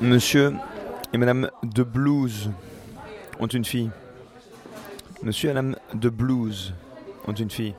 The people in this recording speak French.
Monsieur et Madame de Blues ont une fille. Monsieur et Madame de Blues ont une fille.